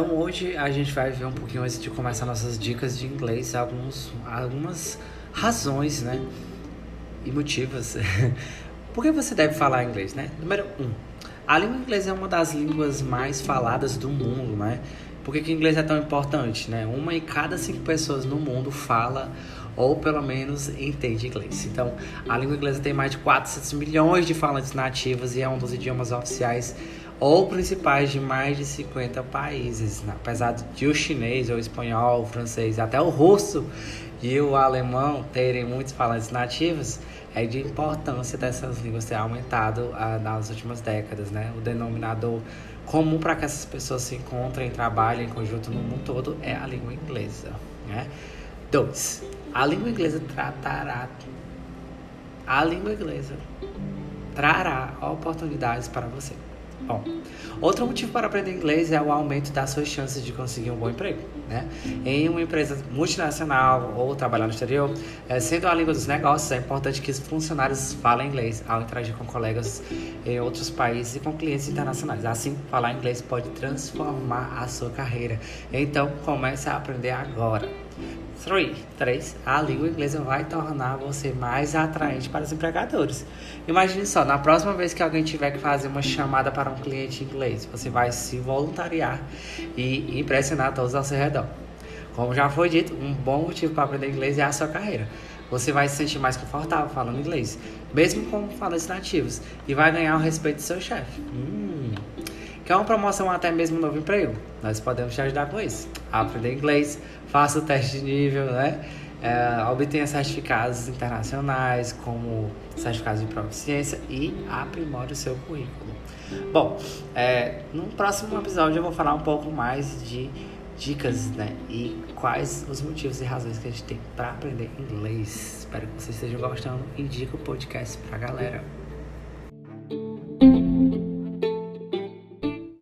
Hoje a gente vai ver um pouquinho antes de começar nossas dicas de inglês, alguns, algumas razões, né? E motivos. Por que você deve falar inglês, né? Número um, a língua inglesa é uma das línguas mais faladas do mundo, né? Por que, que o inglês é tão importante, né? Uma em cada cinco pessoas no mundo fala ou pelo menos entende inglês. Então, a língua inglesa tem mais de 400 milhões de falantes nativos e é um dos idiomas oficiais ou principais de mais de 50 países. Né? Apesar de o chinês, o espanhol, o francês, até o russo e o alemão terem muitos falantes nativos, é de importância dessas línguas ter aumentado ah, nas últimas décadas, né? O denominador comum para que essas pessoas se encontrem, trabalhem em conjunto no mundo todo é a língua inglesa, né? Dois, a língua inglesa tratará a língua inglesa trará oportunidades para você. Bom, outro motivo para aprender inglês é o aumento das suas chances de conseguir um bom emprego, né? Em uma empresa multinacional ou trabalhar no exterior, é, sendo a língua dos negócios, é importante que os funcionários falem inglês ao interagir com colegas em outros países e com clientes internacionais. Assim, falar inglês pode transformar a sua carreira. Então, comece a aprender agora. 3. 3. A língua inglesa vai tornar você mais atraente para os empregadores. Imagine só, na próxima vez que alguém tiver que fazer uma chamada para um cliente inglês, você vai se voluntariar e impressionar todos ao seu redor. Como já foi dito, um bom motivo para aprender inglês é a sua carreira. Você vai se sentir mais confortável falando inglês, mesmo com falantes nativos, e vai ganhar o respeito do seu chefe. Hum. Quer uma promoção até mesmo novo emprego? Nós podemos te ajudar com isso. Aprender inglês, faça o teste de nível, né? É, obtenha certificados internacionais, como certificados de proficiência e aprimore o seu currículo. Bom, é, no próximo episódio eu vou falar um pouco mais de dicas, né? E quais os motivos e razões que a gente tem para aprender inglês. Espero que vocês estejam gostando. Indica o podcast pra galera.